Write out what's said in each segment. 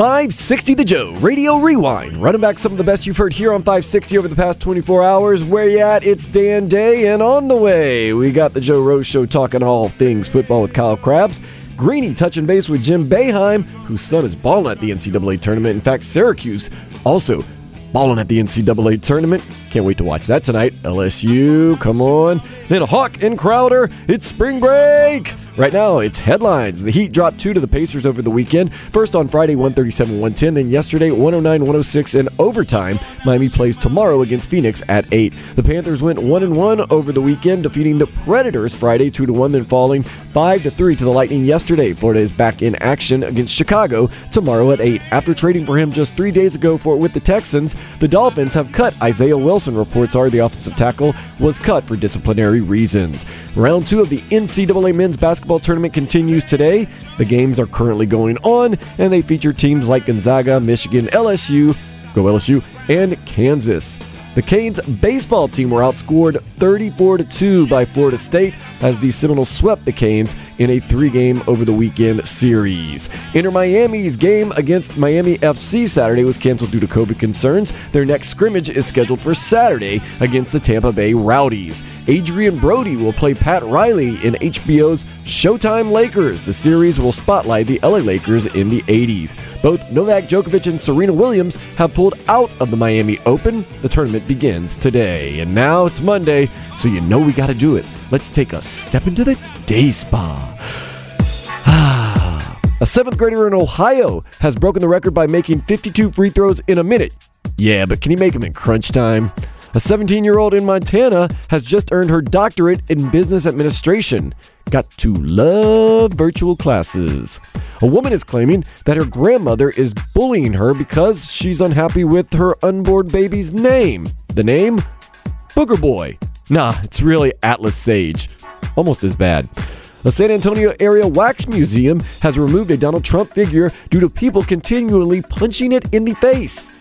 Five sixty the Joe Radio Rewind, running back some of the best you've heard here on 560 over the past 24 hours. Where you at? It's Dan Day, and on the way we got the Joe Rose Show talking all things football with Kyle Crabbs. Greeny touching base with Jim Boeheim, whose son is balling at the NCAA tournament. In fact, Syracuse also balling at the NCAA tournament. Can't wait to watch that tonight. LSU, come on. Then Hawk and Crowder, it's spring break. Right now, it's headlines. The Heat dropped two to the Pacers over the weekend. First on Friday, 137 110. Then yesterday, 109 106 in overtime. Miami plays tomorrow against Phoenix at 8. The Panthers went 1 and 1 over the weekend, defeating the Predators Friday 2 to 1, then falling 5 to 3 to the Lightning yesterday. Florida is back in action against Chicago tomorrow at 8. After trading for him just three days ago for with the Texans, the Dolphins have cut Isaiah Wilson. And reports are the offensive tackle was cut for disciplinary reasons. Round two of the NCAA men's basketball tournament continues today. The games are currently going on, and they feature teams like Gonzaga, Michigan, LSU, go LSU, and Kansas. The Canes baseball team were outscored 34 2 by Florida State as the Seminoles swept the Canes in a three game over the weekend series. Inter Miami's game against Miami FC Saturday was canceled due to COVID concerns. Their next scrimmage is scheduled for Saturday against the Tampa Bay Rowdies. Adrien Brody will play Pat Riley in HBO's Showtime Lakers. The series will spotlight the LA Lakers in the 80s. Both Novak Djokovic and Serena Williams have pulled out of the Miami Open. The tournament begins today. And now it's Monday, so you know we got to do it. Let's take a step into the day spa. a seventh grader in Ohio has broken the record by making 52 free throws in a minute. Yeah, but can he make them in crunch time? A 17 year old in Montana has just earned her doctorate in business administration. Got to love virtual classes. A woman is claiming that her grandmother is bullying her because she's unhappy with her unborn baby's name. The name? Booger Boy. Nah, it's really Atlas Sage. Almost as bad. The San Antonio Area Wax Museum has removed a Donald Trump figure due to people continually punching it in the face.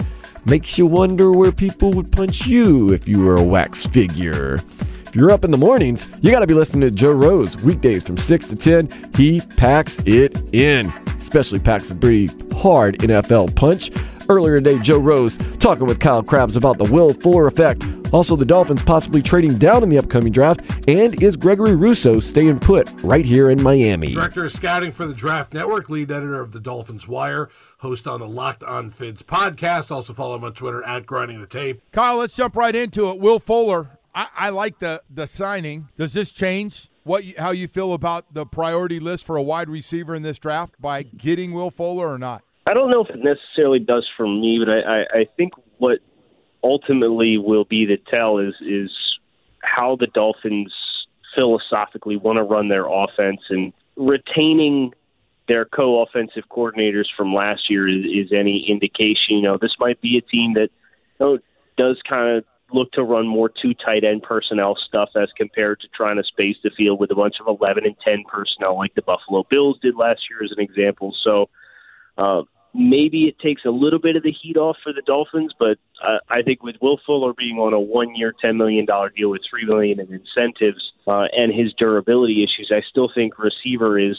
Makes you wonder where people would punch you if you were a wax figure. If you're up in the mornings, you got to be listening to Joe Rose weekdays from 6 to 10. He packs it in, especially packs a pretty hard NFL punch. Earlier today, Joe Rose talking with Kyle Crabbs about the Will Fuller effect. Also, the Dolphins possibly trading down in the upcoming draft. And is Gregory Rousseau staying put right here in Miami? Director of Scouting for the Draft Network, lead editor of the Dolphins Wire, host on the Locked on Fins podcast. Also follow him on Twitter at Grinding the Tape. Kyle, let's jump right into it. Will Fuller, I, I like the the signing. Does this change what you, how you feel about the priority list for a wide receiver in this draft by getting Will Fuller or not? I don't know if it necessarily does for me, but I, I, I think what ultimately will be the tell is is how the Dolphins philosophically want to run their offense and retaining their co-offensive coordinators from last year is, is any indication. You know, this might be a team that you know, does kind of look to run more two tight end personnel stuff as compared to trying to space the field with a bunch of 11 and 10 personnel like the Buffalo Bills did last year as an example. So uh, maybe it takes a little bit of the heat off for the Dolphins, but uh, I think with Will Fuller being on a one-year, ten million dollar deal with three million in incentives uh, and his durability issues, I still think receiver is.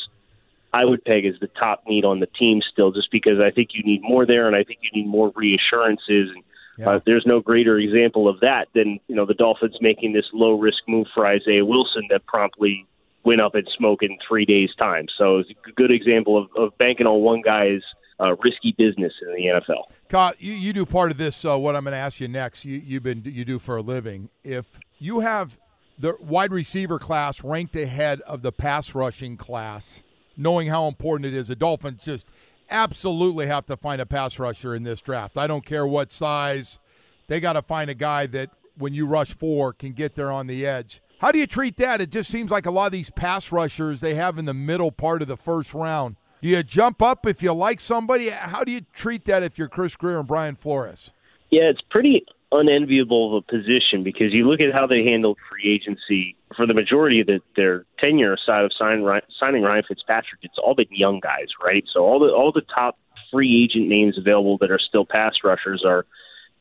I would peg as the top need on the team still, just because I think you need more there, and I think you need more reassurances. And Yeah. Uh, there's no greater example of that than you know the Dolphins making this low risk move for Isaiah Wilson that promptly went up in smoke in three days' time. So it's a good example of, of banking on one guy's uh, risky business in the NFL. Kyle, you, you do part of this. Uh, what I'm going to ask you next, you you've been you do for a living. If you have the wide receiver class ranked ahead of the pass rushing class, knowing how important it is, the Dolphins just absolutely have to find a pass rusher in this draft. I don't care what size, they got to find a guy that when you rush four can get there on the edge. How do you treat that? It just seems like a lot of these pass rushers they have in the middle part of the first round. Do you jump up if you like somebody? How do you treat that if you're Chris Grier and Brian Flores? Yeah, it's pretty unenviable of a position because you look at how they handled free agency for the majority of the, their tenure aside of sign, signing Ryan Fitzpatrick. It's all been young guys, right? So all the all the top free agent names available that are still pass rushers are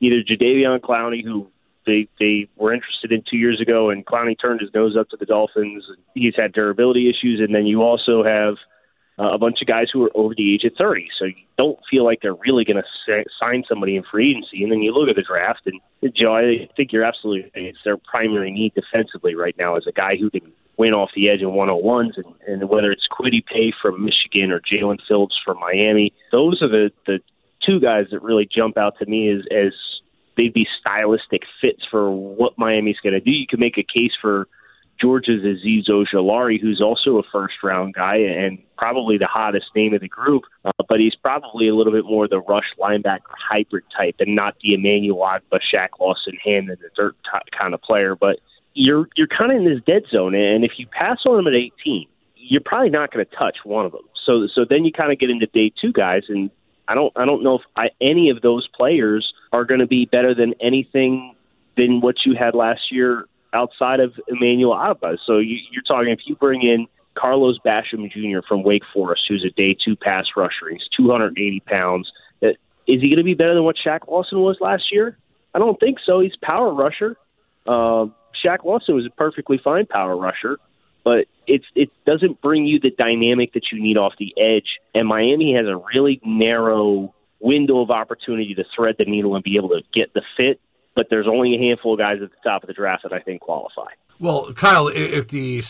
either Jadeveon Clowney, who they they were interested in two years ago, and Clowney turned his nose up to the Dolphins. He's had durability issues, and then you also have uh, a bunch of guys who are over the age of 30. So you don't feel like they're really going to sign somebody in free agency. And then you look at the draft, and Joe, I think you're absolutely right. It's their primary need defensively right now is a guy who can win off the edge in 101s, and, and whether it's Kwity Paye from Michigan or Jaelan Phillips from Miami, those are the the two guys that really jump out to me as as they'd be stylistic fits for what Miami's going to do. You can make a case for Georgia's Azeez Ojulari, who's also a first round guy and probably the hottest name of the group, uh, but he's probably a little bit more the rush linebacker hybrid type and not the Emmanuel Ogbah, Shaq Lawson, hand in the dirt kind of player. But you're you're kind of in this dead zone, and if you pass on him at 18, you're probably not going to touch one of them. So so then you kind of get into day two guys, and I don't I don't know if I, any of those players are going to be better than anything than what you had last year outside of Emmanuel Ogbah. So you, you're talking if you bring in Carlos Basham Jr. from Wake Forest, who's a day two pass rusher, he's 280 pounds. Uh, is he going to be better than what Shaq Lawson was last year? I don't think so. He's power rusher. Uh, Shaq Lawson was a perfectly fine power rusher, but it's it doesn't bring you the dynamic that you need off the edge. And Miami has a really narrow window of opportunity to thread the needle and be able to get the fit but there's only a handful of guys at the top of the draft that I think qualify. Well, Kyle, if the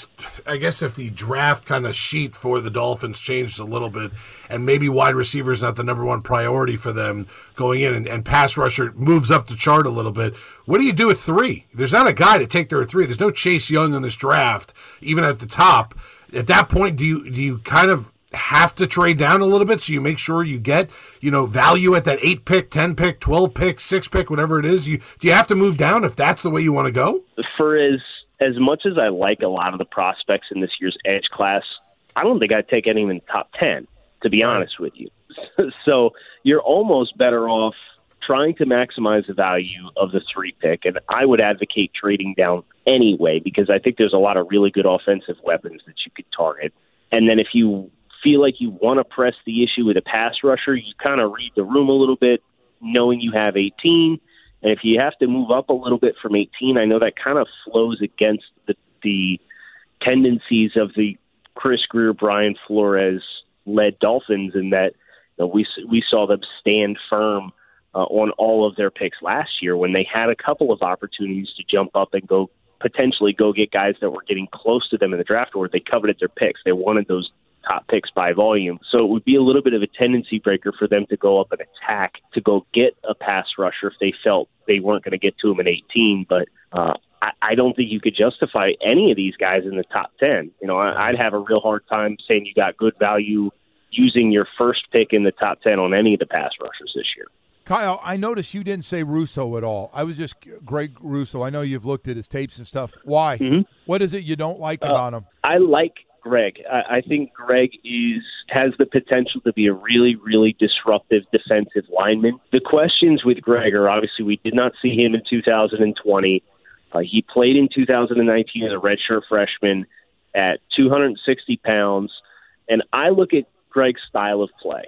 I guess if the draft kind of sheet for the Dolphins changed a little bit, and maybe wide receiver is not the number one priority for them going in, and, and pass rusher moves up the chart a little bit, what do you do at three? There's not a guy to take there at three. There's no Chase Young in this draft, even at the top. At that point, do you do you kind of have to trade down a little bit so you make sure you get you know value at that eight pick, ten pick, twelve pick, six pick, whatever it is. You do you have to move down if that's the way you want to go? For as as much as I like a lot of the prospects in this year's edge class, I don't think I'd take any in the top ten. To be honest with you, so you're almost better off trying to maximize the value of the three pick, and I would advocate trading down anyway because I think there's a lot of really good offensive weapons that you could target. And then if you feel like you want to press the issue with a pass rusher, you kind of read the room a little bit, knowing you have 18. And if you have to move up a little bit from 18, I know that kind of flows against the, the tendencies of the Chris Grier, Brian Flores led Dolphins, in that you know, we we saw them stand firm uh, on all of their picks last year when they had a couple of opportunities to jump up and go potentially go get guys that were getting close to them in the draft, or they coveted their picks. They wanted those top picks by volume. So it would be a little bit of a tendency breaker for them to go up and attack to go get a pass rusher if they felt they weren't going to get to him at 18. But uh, I, I don't think you could justify any of these guys in the top 10. You know, I, I'd have a real hard time saying you got good value using your first pick in the top 10 on any of the pass rushers this year. Kyle, I noticed you didn't say Rousseau at all. I was just Greg Rousseau. I know you've looked at his tapes and stuff. Why? Mm-hmm. What is it you don't like Uh, about him? I like Greg. I, I think Greg is has the potential to be a really, really disruptive defensive lineman. The questions with Greg are obviously we did not see him in 2020. Uh, he played in 2019 as a redshirt freshman at 260 pounds, and I look at Greg's style of play,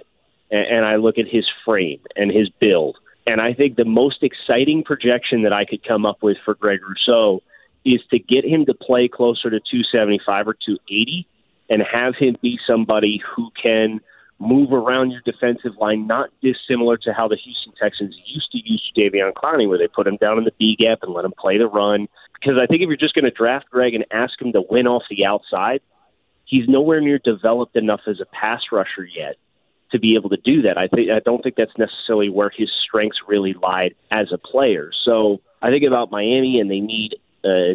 and, and I look at his frame and his build, and I think the most exciting projection that I could come up with for Greg Rousseau is to get him to play closer to 275 or 280 and have him be somebody who can move around your defensive line, not dissimilar to how the Houston Texans used to use Davion Clowney, where they put him down in the B gap and let him play the run. Because I think if you're just going to draft Greg and ask him to win off the outside, he's nowhere near developed enough as a pass rusher yet to be able to do that. I think I don't think that's necessarily where his strengths really lied as a player. So I think about Miami, and they need uh,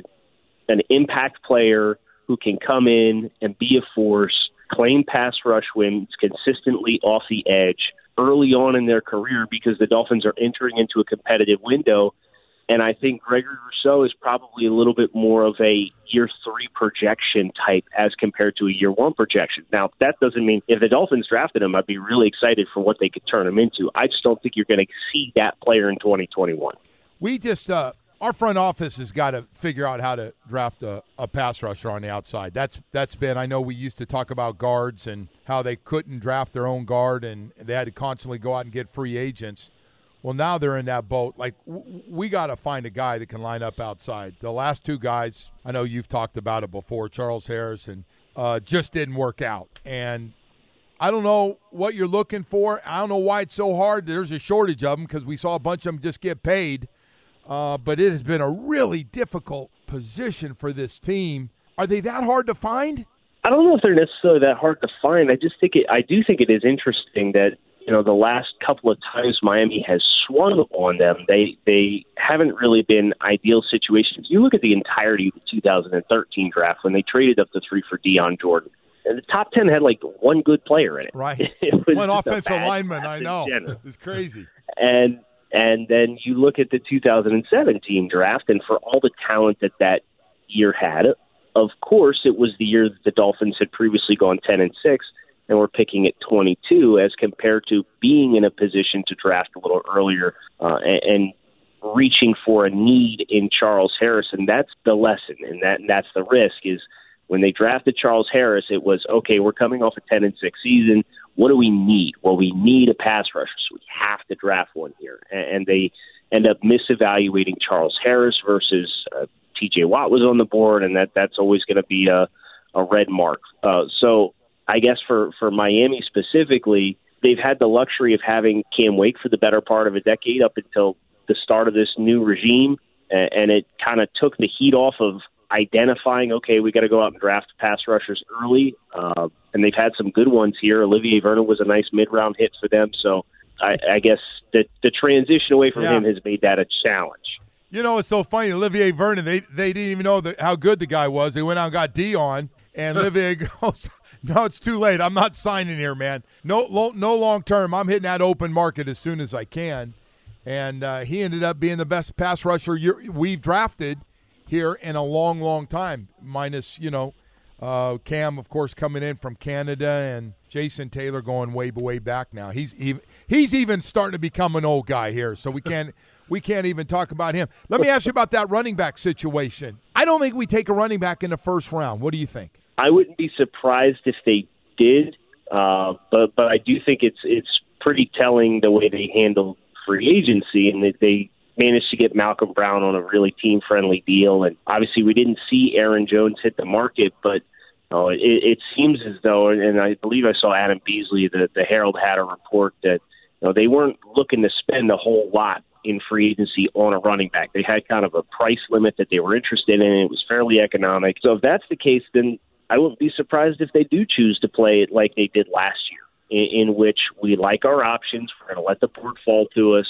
an impact player who can come in and be a force, claim pass rush wins consistently off the edge early on in their career because the Dolphins are entering into a competitive window. And I think Gregory Rousseau is probably a little bit more of a year three projection type as compared to a year one projection. Now, that doesn't mean if the Dolphins drafted him, I'd be really excited for what they could turn him into. I just don't think you're going to see that player in 2021. We just, uh, our front office has got to figure out how to draft a, a pass rusher on the outside. That's that's been. I know we used to talk about guards and how they couldn't draft their own guard and they had to constantly go out and get free agents. Well, now they're in that boat. Like w- we got to find a guy that can line up outside. The last two guys, I know you've talked about it before, Charles Harris and uh, just didn't work out. And I don't know what you're looking for. I don't know why it's so hard. There's a shortage of them because we saw a bunch of them just get paid uh, but it has been a really difficult position for this team. Are they that hard to find? I don't know if they're necessarily that hard to find. I just think it. I do think it is interesting that you know the last couple of times Miami has swung on them, they they haven't really been ideal situations. You look at the entirety of the 2013 draft when they traded up the three for Dion Jordan. And the top ten had like one good player in it. Right, one offensive lineman. I know it's crazy. And and then you look at the 2017 draft, and for all the talent that that year had, of course, it was the year that the Dolphins had previously gone 10 and 6 and were picking at 22 as compared to being in a position to draft a little earlier uh, and, and reaching for a need in Charles Harris. And that's the lesson, and, that, and that's the risk is when they drafted Charles Harris, it was okay, we're coming off a 10 and 6 season. What do we need? Well, we need a pass rusher, so we have to draft one here. And they end up misevaluating Charles Harris versus uh, T.J. Watt was on the board, and that that's always going to be a a red mark. Uh, so I guess for for Miami specifically, they've had the luxury of having Cam Wake for the better part of a decade up until the start of this new regime, and it kind of took the heat off of identifying, okay, we got to go out and draft pass rushers early. Uh, and they've had some good ones here. Olivier Vernon was a nice mid round hit for them. So I, I guess the, the transition away from yeah. him has made that a challenge. You know, it's so funny. Olivier Vernon, they, they didn't even know the, how good the guy was. They went out and got Dion, and Olivier goes, No, it's too late. I'm not signing here, man. No, no long term. I'm hitting that open market as soon as I can. And uh, he ended up being the best pass rusher we've drafted here in a long, long time. Minus, you know, uh, Cam, of course, coming in from Canada, and Jason Taylor going way, way back now. He's even he's even starting to become an old guy here, so we can't we can't even talk about him. Let me ask you about that running back situation. I don't think we take a running back in the first round. What do you think? I wouldn't be surprised if they did, uh, but but I do think it's it's pretty telling the way they handle free agency and that they managed to get Malcolm Brown on a really team friendly deal. And obviously, we didn't see Aaron Jones hit the market, but uh, it, it seems as though, and I believe I saw Adam Beasley, the, the Herald had a report that you know, they weren't looking to spend a whole lot in free agency on a running back. They had kind of a price limit that they were interested in. And it was fairly economic. So if that's the case, then I wouldn't be surprised if they do choose to play it like they did last year, in, in which we like our options. We're going to let the board fall to us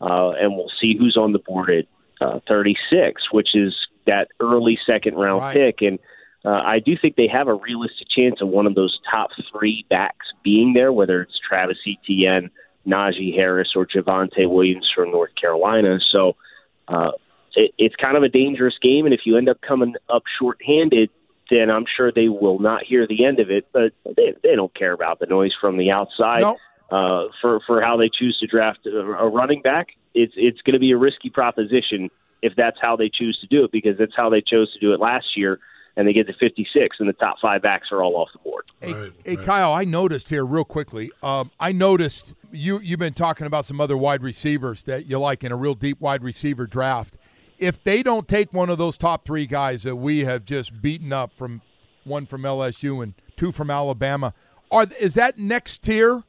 uh, and we'll see who's on the board at uh, 36, which is that early second round right. pick. And uh, I do think they have a realistic chance of one of those top three backs being there, whether it's Travis Etienne, Najee Harris, or Javonte Williams from North Carolina. So uh, it, it's kind of a dangerous game, and if you end up coming up short-handed, then I'm sure they will not hear the end of it. But they, they don't care about the noise from the outside. Nope uh, for for how they choose to draft a, a running back. It's it's going to be a risky proposition if that's how they choose to do it because that's how they chose to do it last year. And they get to 56, and the top five backs are all off the board. Hey, right, hey right. Kyle, I noticed here real quickly. Um, I noticed you you've been talking about some other wide receivers that you like in a real deep wide receiver draft. If they don't take one of those top three guys that we have just beaten up from one from LSU and two from Alabama, Are is that next tier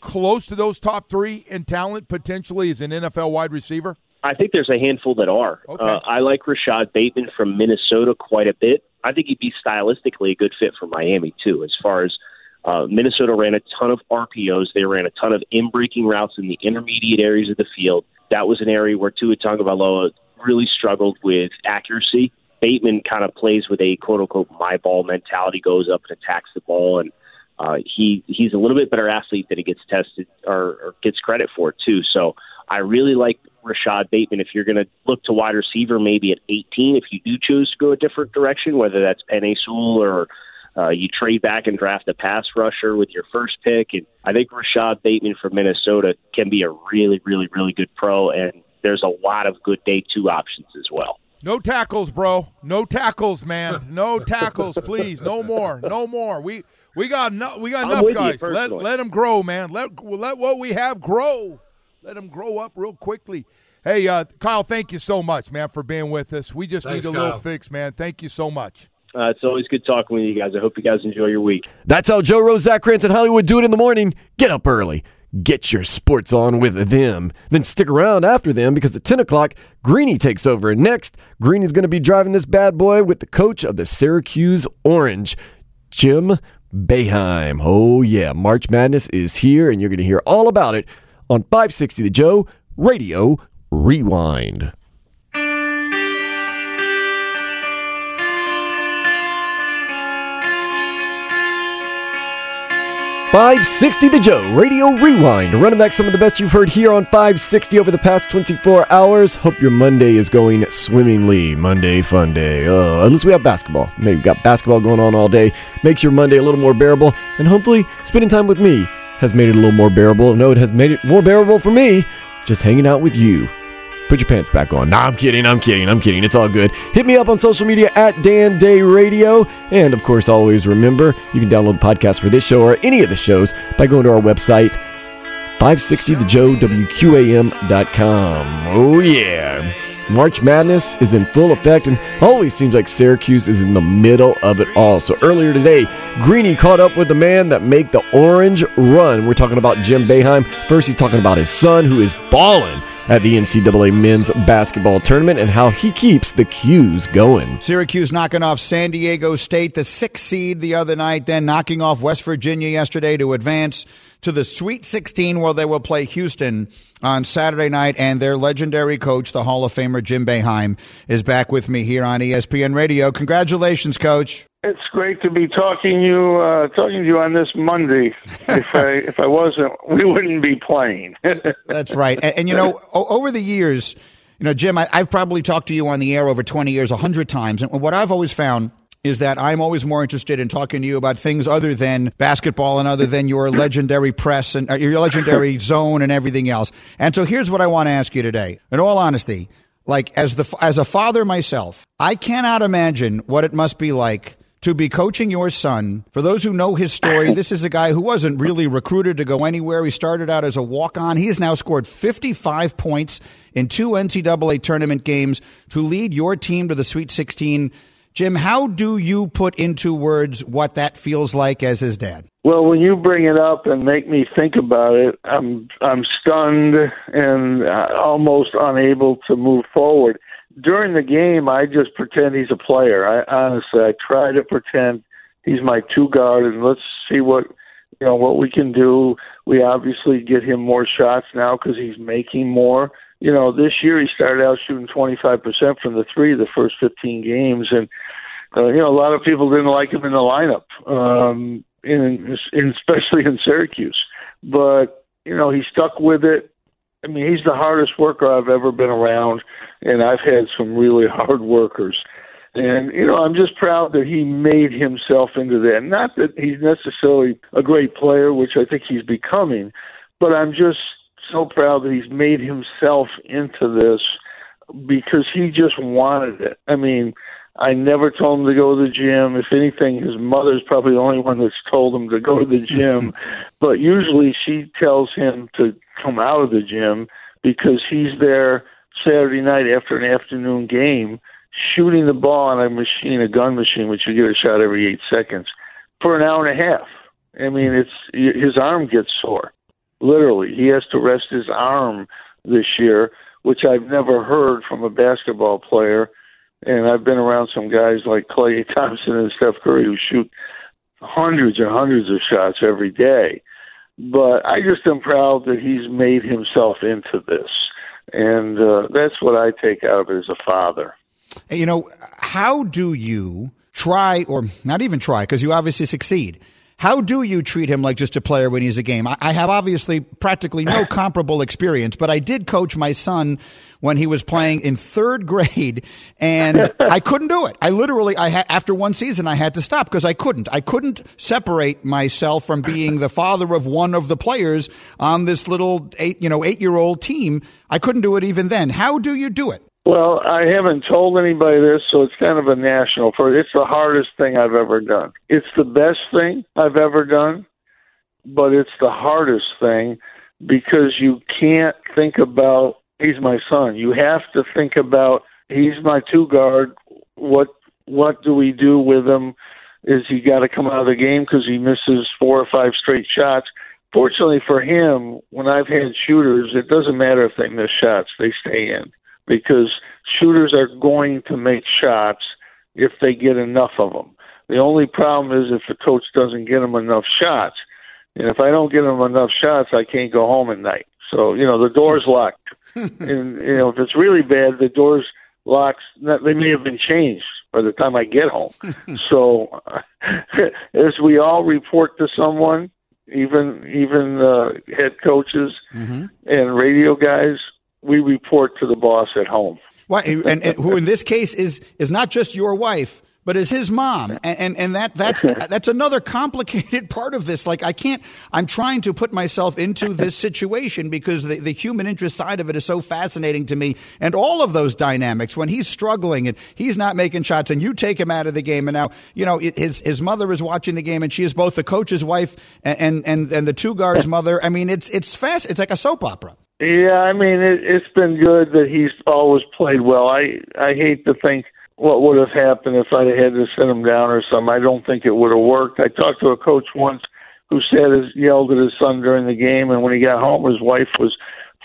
close to those top three in talent potentially as an NFL wide receiver? I think there's a handful that are. Okay. Uh, I like Rashod Bateman from Minnesota quite a bit. I think he'd be stylistically a good fit for Miami too. As far as uh, Minnesota ran a ton of RPOs, they ran a ton of in-breaking routes in the intermediate areas of the field. That was an area where Tua Tagovailoa really struggled with accuracy. Bateman kind of plays with a quote unquote my ball mentality, goes up and attacks the ball, and uh, he he's a little bit better athlete than he gets tested or, or gets credit for too. So I really like Rashod Bateman. If you're going to look to wide receiver, maybe at 18, if you do choose to go a different direction, whether that's Penei Sewell or uh, you trade back and draft a pass rusher with your first pick, and I think Rashod Bateman from Minnesota can be a really, really, really good pro, and there's a lot of good day two options as well. No tackles, bro. No tackles, man. No tackles, please. No more. No more. We we got no, we got I'm enough guys. Let let them grow, man. Let let what we have grow. Let them grow up real quickly. Hey, uh, Kyle, thank you so much, man, for being with us. We just Thanks, need a little fix, man. Thank you so much. Uh, it's always good talking with you guys. I hope you guys enjoy your week. That's how Joe Rose, Zach Krantz, and Hollywood do it in the morning. Get up early. Get your sports on with them. Then stick around after them because at 10 o'clock, Greeny takes over. And next, Greeny's going to be driving this bad boy with the coach of the Syracuse Orange, Jim Boeheim. Oh, yeah. March Madness is here, and you're going to hear all about it on 560 The Joe Radio Rewind. 560 The Joe Radio Rewind. Running back some of the best you've heard here on 560 over the past 24 hours. Hope your Monday is going swimmingly. Monday fun day. Uh, at least we have basketball. Maybe we've got basketball going on all day. Makes your Monday a little more bearable. And hopefully, spending time with me has made it a little more bearable. No, it has made it more bearable for me just hanging out with you. Put your pants back on. Nah, I'm kidding. I'm kidding. I'm kidding. It's all good. Hit me up on social media at Dan Day Radio. And of course, always remember you can download the podcast for this show or any of the shows by going to our website, 560thejowwqam.com. Oh, yeah. March Madness is in full effect and always seems like Syracuse is in the middle of it all. So earlier today, Greeny caught up with the man that make the orange run. We're talking about Jim Boeheim. First, he's talking about his son who is balling at the NCAA men's basketball tournament and how he keeps the cues going. Syracuse knocking off San Diego State, the sixth seed the other night, then knocking off West Virginia yesterday to advance to the Sweet 16, where they will play Houston on Saturday night. And their legendary coach, the Hall of Famer Jim Boeheim, is back with me here on ESPN Radio. Congratulations, Coach. It's great to be talking you uh, talking to you on this Monday. If I if I wasn't, we wouldn't be playing. That's right. And, and you know, o- over the years, you know, Jim, I, I've probably talked to you on the air over 20 years, 100 times. And what I've always found is that I'm always more interested in talking to you about things other than basketball and other than your legendary press and uh, your legendary zone and everything else. And so here's what I want to ask you today. In all honesty, like as the as a father myself, I cannot imagine what it must be like to be coaching your son. For those who know his story, this is a guy who wasn't really recruited to go anywhere. He started out as a walk on. He has now scored 55 points in two NCAA tournament games to lead your team to the Sweet 16. Jim, how do you put into words what that feels like as his dad? well, when you bring it up and make me think about it, I'm I'm stunned and uh, almost unable to move forward. During the game, I just pretend he's a player. I honestly, I try to pretend he's my two guard, and let's see what you know what we can do. We obviously get him more shots now because he's making more. You know, this year he started out shooting 25% from the three the first 15 games, and uh, you know a lot of people didn't like him in the lineup, um, in, in especially in Syracuse. But you know he stuck with it. I mean, he's the hardest worker I've ever been around, and I've had some really hard workers. And, you know, I'm just proud that he made himself into that. Not that he's necessarily a great player, which I think he's becoming, but I'm just so proud that he's made himself into this because he just wanted it. I mean, I never told him to go to the gym. If anything, his mother's probably the only one that's told him to go to the gym. but usually she tells him to come out of the gym because he's there Saturday night after an afternoon game shooting the ball on a machine, a gun machine, which you get a shot every eight seconds, for an hour and a half. I mean, it's his arm gets sore. Literally, he has to rest his arm this year, which I've never heard from a basketball player. And I've been around some guys like Klay Thompson and Steph Curry who shoot hundreds and hundreds of shots every day. But I just am proud that he's made himself into this. And uh, that's what I take out of it as a father. You know, how do you try, or not even try, because you obviously succeed? How do you treat him like just a player when he's a game? I, I have obviously practically no comparable experience, but I did coach my son when he was playing in third grade, and I couldn't do it. I literally, I ha- after one season, I had to stop because I couldn't. I couldn't separate myself from being the father of one of the players on this little eight, you know, eight year old team. I couldn't do it even then. How do you do it? Well, I haven't told anybody this, so it's kind of a national for it's the hardest thing I've ever done. It's the best thing I've ever done, but it's the hardest thing because you can't think about he's my son. You have to think about he's my two guard. What what do we do with him? Is he got to come out of the game because he misses four or five straight shots? Fortunately for him, when I've had shooters, it doesn't matter if they miss shots; they stay in because shooters are going to make shots if they get enough of them. The only problem is if the coach doesn't get them enough shots. And if I don't get them enough shots, I can't go home at night. So, you know, the door's locked. and, you know, if it's really bad, the door's locks, They may have been changed by the time I get home. so, as we all report to someone, even even uh, head coaches Mm-hmm. and radio guys, we report to the boss at home. Why, and, and who in this case is is not just your wife, but is his mom, and and, and that that's that's another complicated part of this. Like I can't, I'm trying to put myself into this situation because the, the human interest side of it is so fascinating to me, and all of those dynamics when he's struggling and he's not making shots, and you take him out of the game, and now you know his his mother is watching the game, and she is both the coach's wife and and and, and the two guards' mother. I mean, it's it's fast. It's like a soap opera. Yeah, I mean it, it's been good that he's always played well. I I hate to think what would have happened if I'd have had to sit him down or something. I don't think it would have worked. I talked to a coach once who said his yelled at his son during the game, and when he got home, his wife was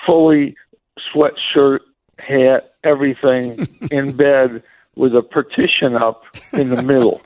fully sweatshirt, hat, everything in bed with a partition up in the middle.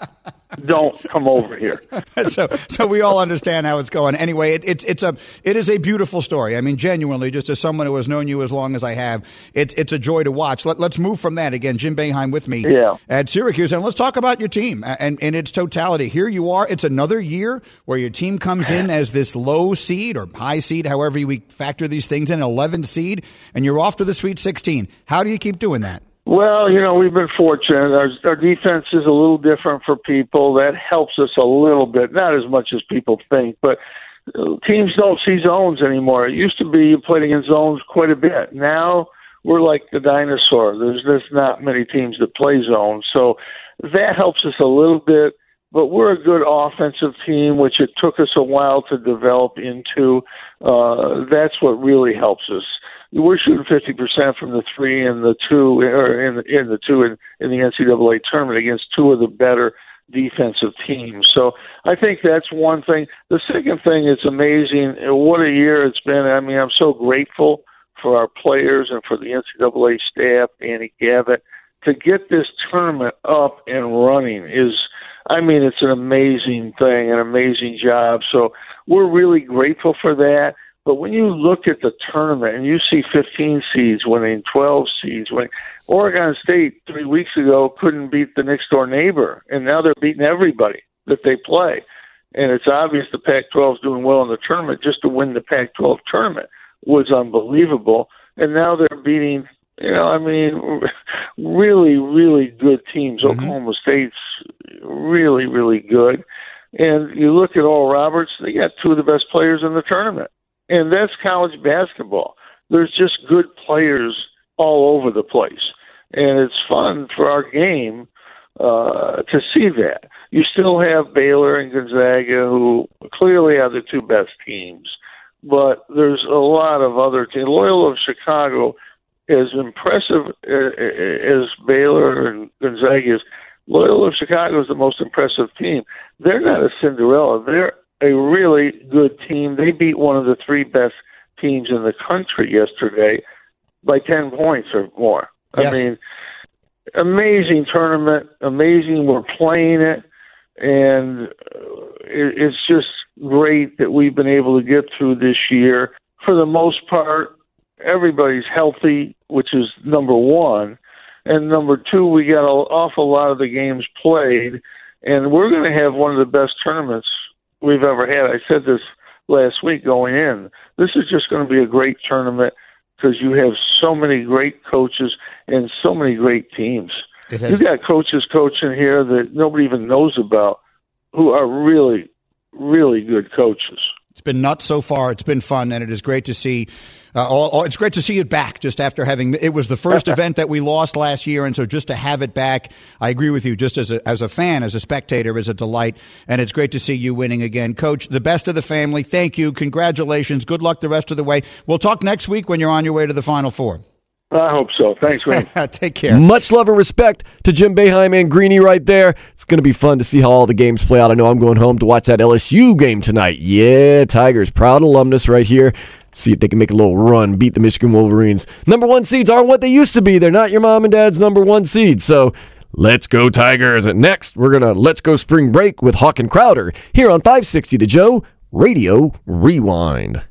Don't come over here. so, so we all understand how it's going. Anyway, it, it's it's a it is a beautiful story. I mean, genuinely, just as someone who has known you as long as I have, it's it's a joy to watch. Let, let's move from that again. Jim Boeheim with me Yeah. at Syracuse, and let's talk about your team and in its totality. Here you are. It's another year where your team comes in as this low seed or high seed, however we factor these things in, 11 seed, and you're off to the Sweet 16. How do you keep doing that? Well, you know, we've been fortunate. Our, our defense is a little different for people. That helps us a little bit, not as much as people think, but uh, teams don't see zones anymore. It used to be you played against zones quite a bit. Now we're like the dinosaur. There's just not many teams that play zones. So that helps us a little bit. But we're a good offensive team, which it took us a while to develop into. Uh, that's what really helps us we're shooting fifty percent from the three and the two, or in in the two in, in the NCAA tournament against two of the better defensive teams. So I think that's one thing. The second thing, it's amazing what a year it's been. I mean, I'm so grateful for our players and for the NCAA staff, Danny Gavitt, to get this tournament up and running is. I mean, it's an amazing thing, an amazing job. So we're really grateful for that. But when you look at the tournament and you see 15 seeds winning, 12 seeds winning, Oregon State three weeks ago couldn't beat the next door neighbor, and now they're beating everybody that they play. And it's obvious the Pac 12 is doing well in the tournament. Just to win the Pac 12 tournament was unbelievable. And now they're beating, you know, I mean, really, really good teams. Mm-hmm. Oklahoma State's really, really good. And you look at Oral Roberts, they got two of the best players in the tournament and that's college basketball. There's just good players all over the place, and it's fun for our game uh, to see that. You still have Baylor and Gonzaga, who clearly are the two best teams, but there's a lot of other teams. Loyola of Chicago, as impressive uh, as Baylor and Gonzaga is, Loyola of Chicago is the most impressive team. They're not a Cinderella. They're a really good team. They beat one of the three best teams in the country yesterday by 10 points or more. Yes. I mean, amazing tournament, amazing. We're playing it, and uh, it, it's just great that we've been able to get through this year. For the most part, everybody's healthy, which is number one. And number two, we got an awful lot of the games played, and we're going to have one of the best tournaments we've ever had. I said this last week going in. This is just going to be a great tournament because you have so many great coaches and so many great teams. You've got coaches coaching here that nobody even knows about who are really, really good coaches. It's been nuts so far. It's been fun, and it is great to see. Uh, all, all, it's great to see it back. Just after having it was the first event that we lost last year, and so just to have it back, I agree with you. Just as a as a fan, as a spectator, is a delight, and it's great to see you winning again, Coach. The best of the family. Thank you. Congratulations. Good luck the rest of the way. We'll talk next week when you're on your way to the Final Four. I hope so. Thanks, man. Take care. Much love and respect to Jim Boeheim and Greeny right there. It's going to be fun to see how all the games play out. I know I'm going home to watch that LSU game tonight. Yeah, Tigers, proud alumnus right here. See if they can make a little run, beat the Michigan Wolverines. Number one seeds aren't what they used to be. They're not your mom and dad's number one seed. So let's go, Tigers. And next, we're going to let's go spring break with Hawk and Crowder here on 560 to Joe Radio Rewind.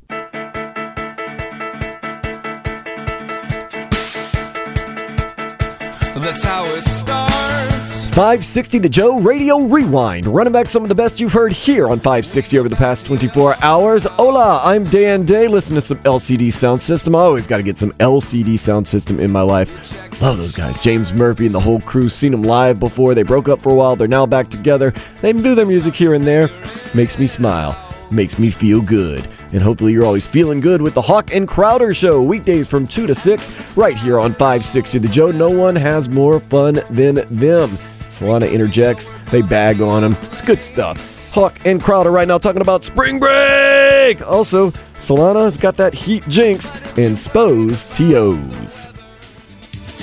That's how it starts. 560 The Joe Radio Rewind. Running back some of the best you've heard here on 560 over the past 24 hours. Hola, I'm Dan Day. Listen to some LCD sound system. I always got to get some LCD sound system in my life. Love those guys. James Murphy and the whole crew. Seen them live before. They broke up for a while. They're now back together. They do their music here and there. Makes me smile. Makes me feel good. And hopefully you're always feeling good with the Hawk and Crowder Show. Weekdays from 2 to 6 right here on 560 The Joe. No one has more fun than them. Solana interjects. They bag on him. It's good stuff. Hawk and Crowder right now talking about spring break. Also, Solana's got that heat jinx and Spo's TOs.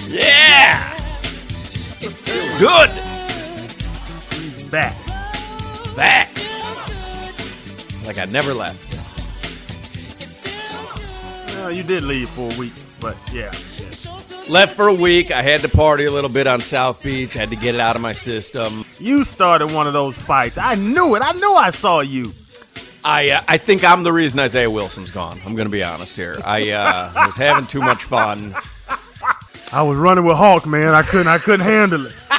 Yeah! Good! Back. Back! Like I never left. Well, you did leave for a week, but yeah. Left for a week. I had to party a little bit on South Beach. I had to get it out of my system. You started one of those fights. I knew it. I knew I saw you. I uh, I think I'm the reason Isaiah Wilson's gone. I'm going to be honest here. I uh, was having too much fun. I was running with Hawk, man. I couldn't. I couldn't handle it.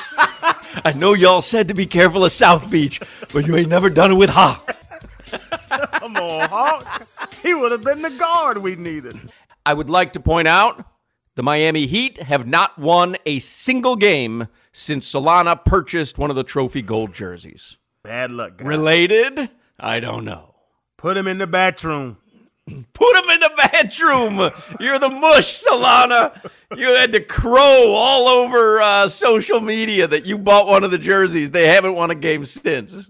I know y'all said to be careful of South Beach, but you ain't never done it with Hawk. Come on, Hawk. He would have been the guard we needed. I would like to point out the Miami Heat have not won a single game since Solana purchased one of the trophy gold jerseys. Bad luck, guys. Related? I don't know. Put him in the bathroom. Put him in the bathroom. You're the mush, Solana. You had to crow all over uh, social media that you bought one of the jerseys. They haven't won a game since.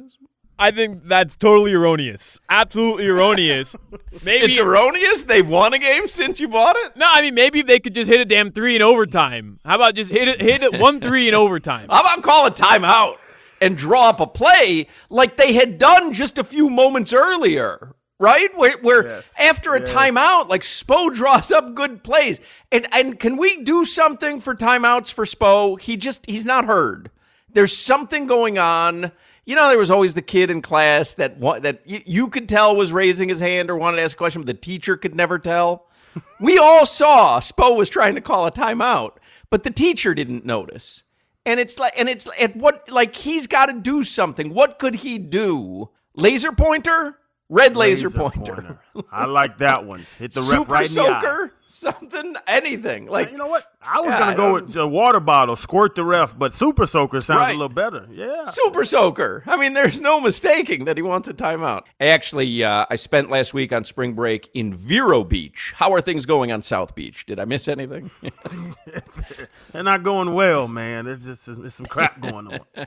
I think that's totally erroneous. Absolutely erroneous. Maybe It's erroneous. They've won a game since you bought it. No, I mean maybe they could just hit a damn three in overtime. How about just hit it, hit it one three in overtime? How about call a timeout and draw up a play like they had done just a few moments earlier? Right? Where, where after a timeout, like Spo draws up good plays. And and can we do something for timeouts for Spo? He just he's not heard. There's something going on. You know, there was always the kid in class that that you, you could tell was raising his hand or wanted to ask a question, but the teacher could never tell. we all saw Spo was trying to call a timeout, but the teacher didn't notice. And it's like, and it's at what like he's got to do something. What could he do? Laser pointer, red laser, pointer, I like that one. Hit the ref super right in the eye. soaker, something, anything. Like You know what? I was Yeah, gonna go with a water bottle, squirt the ref, but super soaker sounds Right. a little better. Yeah. Super soaker. I mean, there's no mistaking that he wants a timeout. Actually, uh, I spent last week on spring break in Vero Beach. How are things going on South Beach? Did I miss anything? They're not going well, man. It's just there's some crap going on.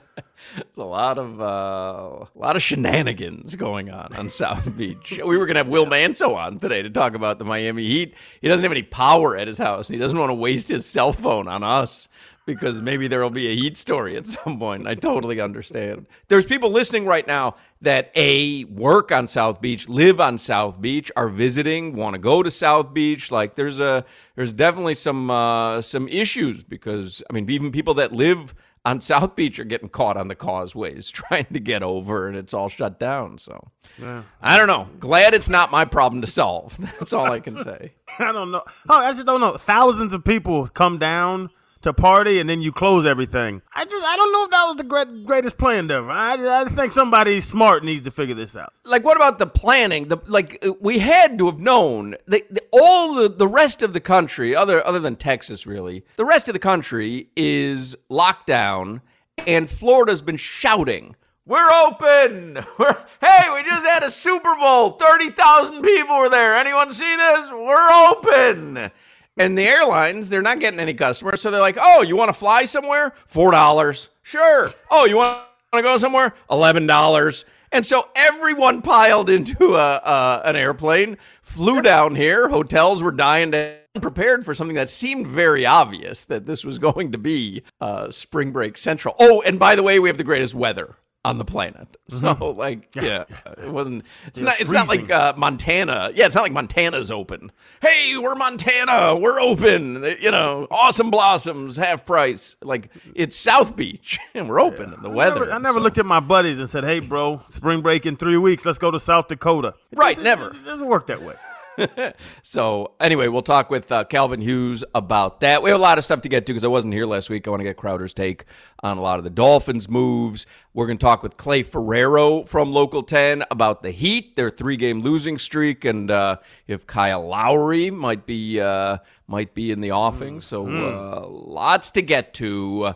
There's a lot of uh, a lot of shenanigans going on on South Beach. We were gonna have Will Manso on today to talk about the Miami Heat. He doesn't have any power at his house. He doesn't want to waste his cell phone on us. because maybe there will be a heat story at some point. I totally understand. There's people listening right now that A, work on South Beach, live on South Beach, are visiting, want to go to South Beach. Like there's a there's definitely some uh, some issues because I mean even people that live on South Beach are getting caught on the causeways trying to get over and it's all shut down. So Yeah. I don't know. Glad it's not my problem to solve. That's all I can say. I don't know. Oh, I just don't know. Thousands of people come down to party and then you close everything. I just I don't know if that was the great, greatest plan ever. I, I think somebody smart needs to figure this out. Like what about the planning? The like we had to have known that the, all the, the rest of the country, other other than Texas, really, the rest of the country is locked down, and Florida's been shouting. We're open. We're, hey, we just had a Super Bowl. 30,000 people were there. Anyone see this? We're open. And the airlines, they're not getting any customers. So they're like, oh, you want to fly somewhere? $4. Sure. Oh, you want to go somewhere? $11. And so everyone piled into a, an airplane, flew down here. Hotels were dying to prepared for something that seemed very obvious that this was going to be uh, spring break central. Oh, and by the way, we have the greatest weather on the planet. So Mhm. like, yeah, it wasn't. It's Yeah, not. It's not like uh, Montana. Yeah, it's not like Montana's open. Hey, we're Montana. We're open. You know, awesome blossoms, half price. Like it's South Beach, and we're open. And the I weather. never, I never looked at my buddies and said, "Hey, bro, spring break in three weeks. Let's go to South Dakota." It Right, never. It doesn't work that way. so anyway, we'll talk with uh, Calvin Hughes about that. We have a lot of stuff to get to because I wasn't here last week. I want to get Crowder's take on a lot of the Dolphins' moves. We're going to talk with Clay Ferraro from Local 10 about the Heat, their three-game losing streak, and uh, if Kyle Lowry might be uh, might be in the offing. So uh, lots to get to.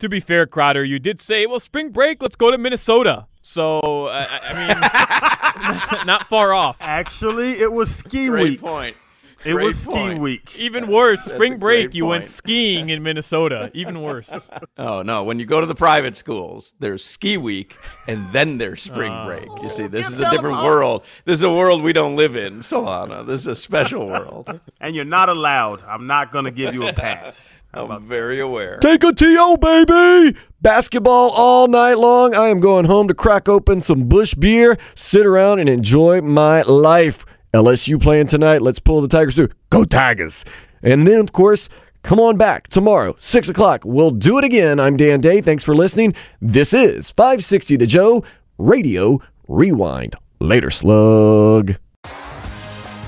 To be fair, Crowder, you did say, well, spring break, let's go to Minnesota. So, uh, I I mean, not far off. Actually, it was ski Great week. point. It Great was ski point. week. Even worse, That's spring break, great you went skiing in Minnesota. Even worse. Oh no! When you go to the private schools, there's ski week and then there's spring Oh. break. You see, this is a different telephone. world. This is a world we don't live in, Solana. This is a special world. And you're not allowed. I'm not going to give you a pass. I'm very aware. Take a TO, baby! Basketball all night long. I am going home to crack open some Busch beer, sit around, and enjoy my life. LSU playing tonight. Let's pull the Tigers through. Go Tigers! And then, of course, come on back tomorrow, 6 o'clock. We'll do it again. I'm Dan Day. Thanks for listening. This is 560 The Joe Radio Rewind. Later, slug.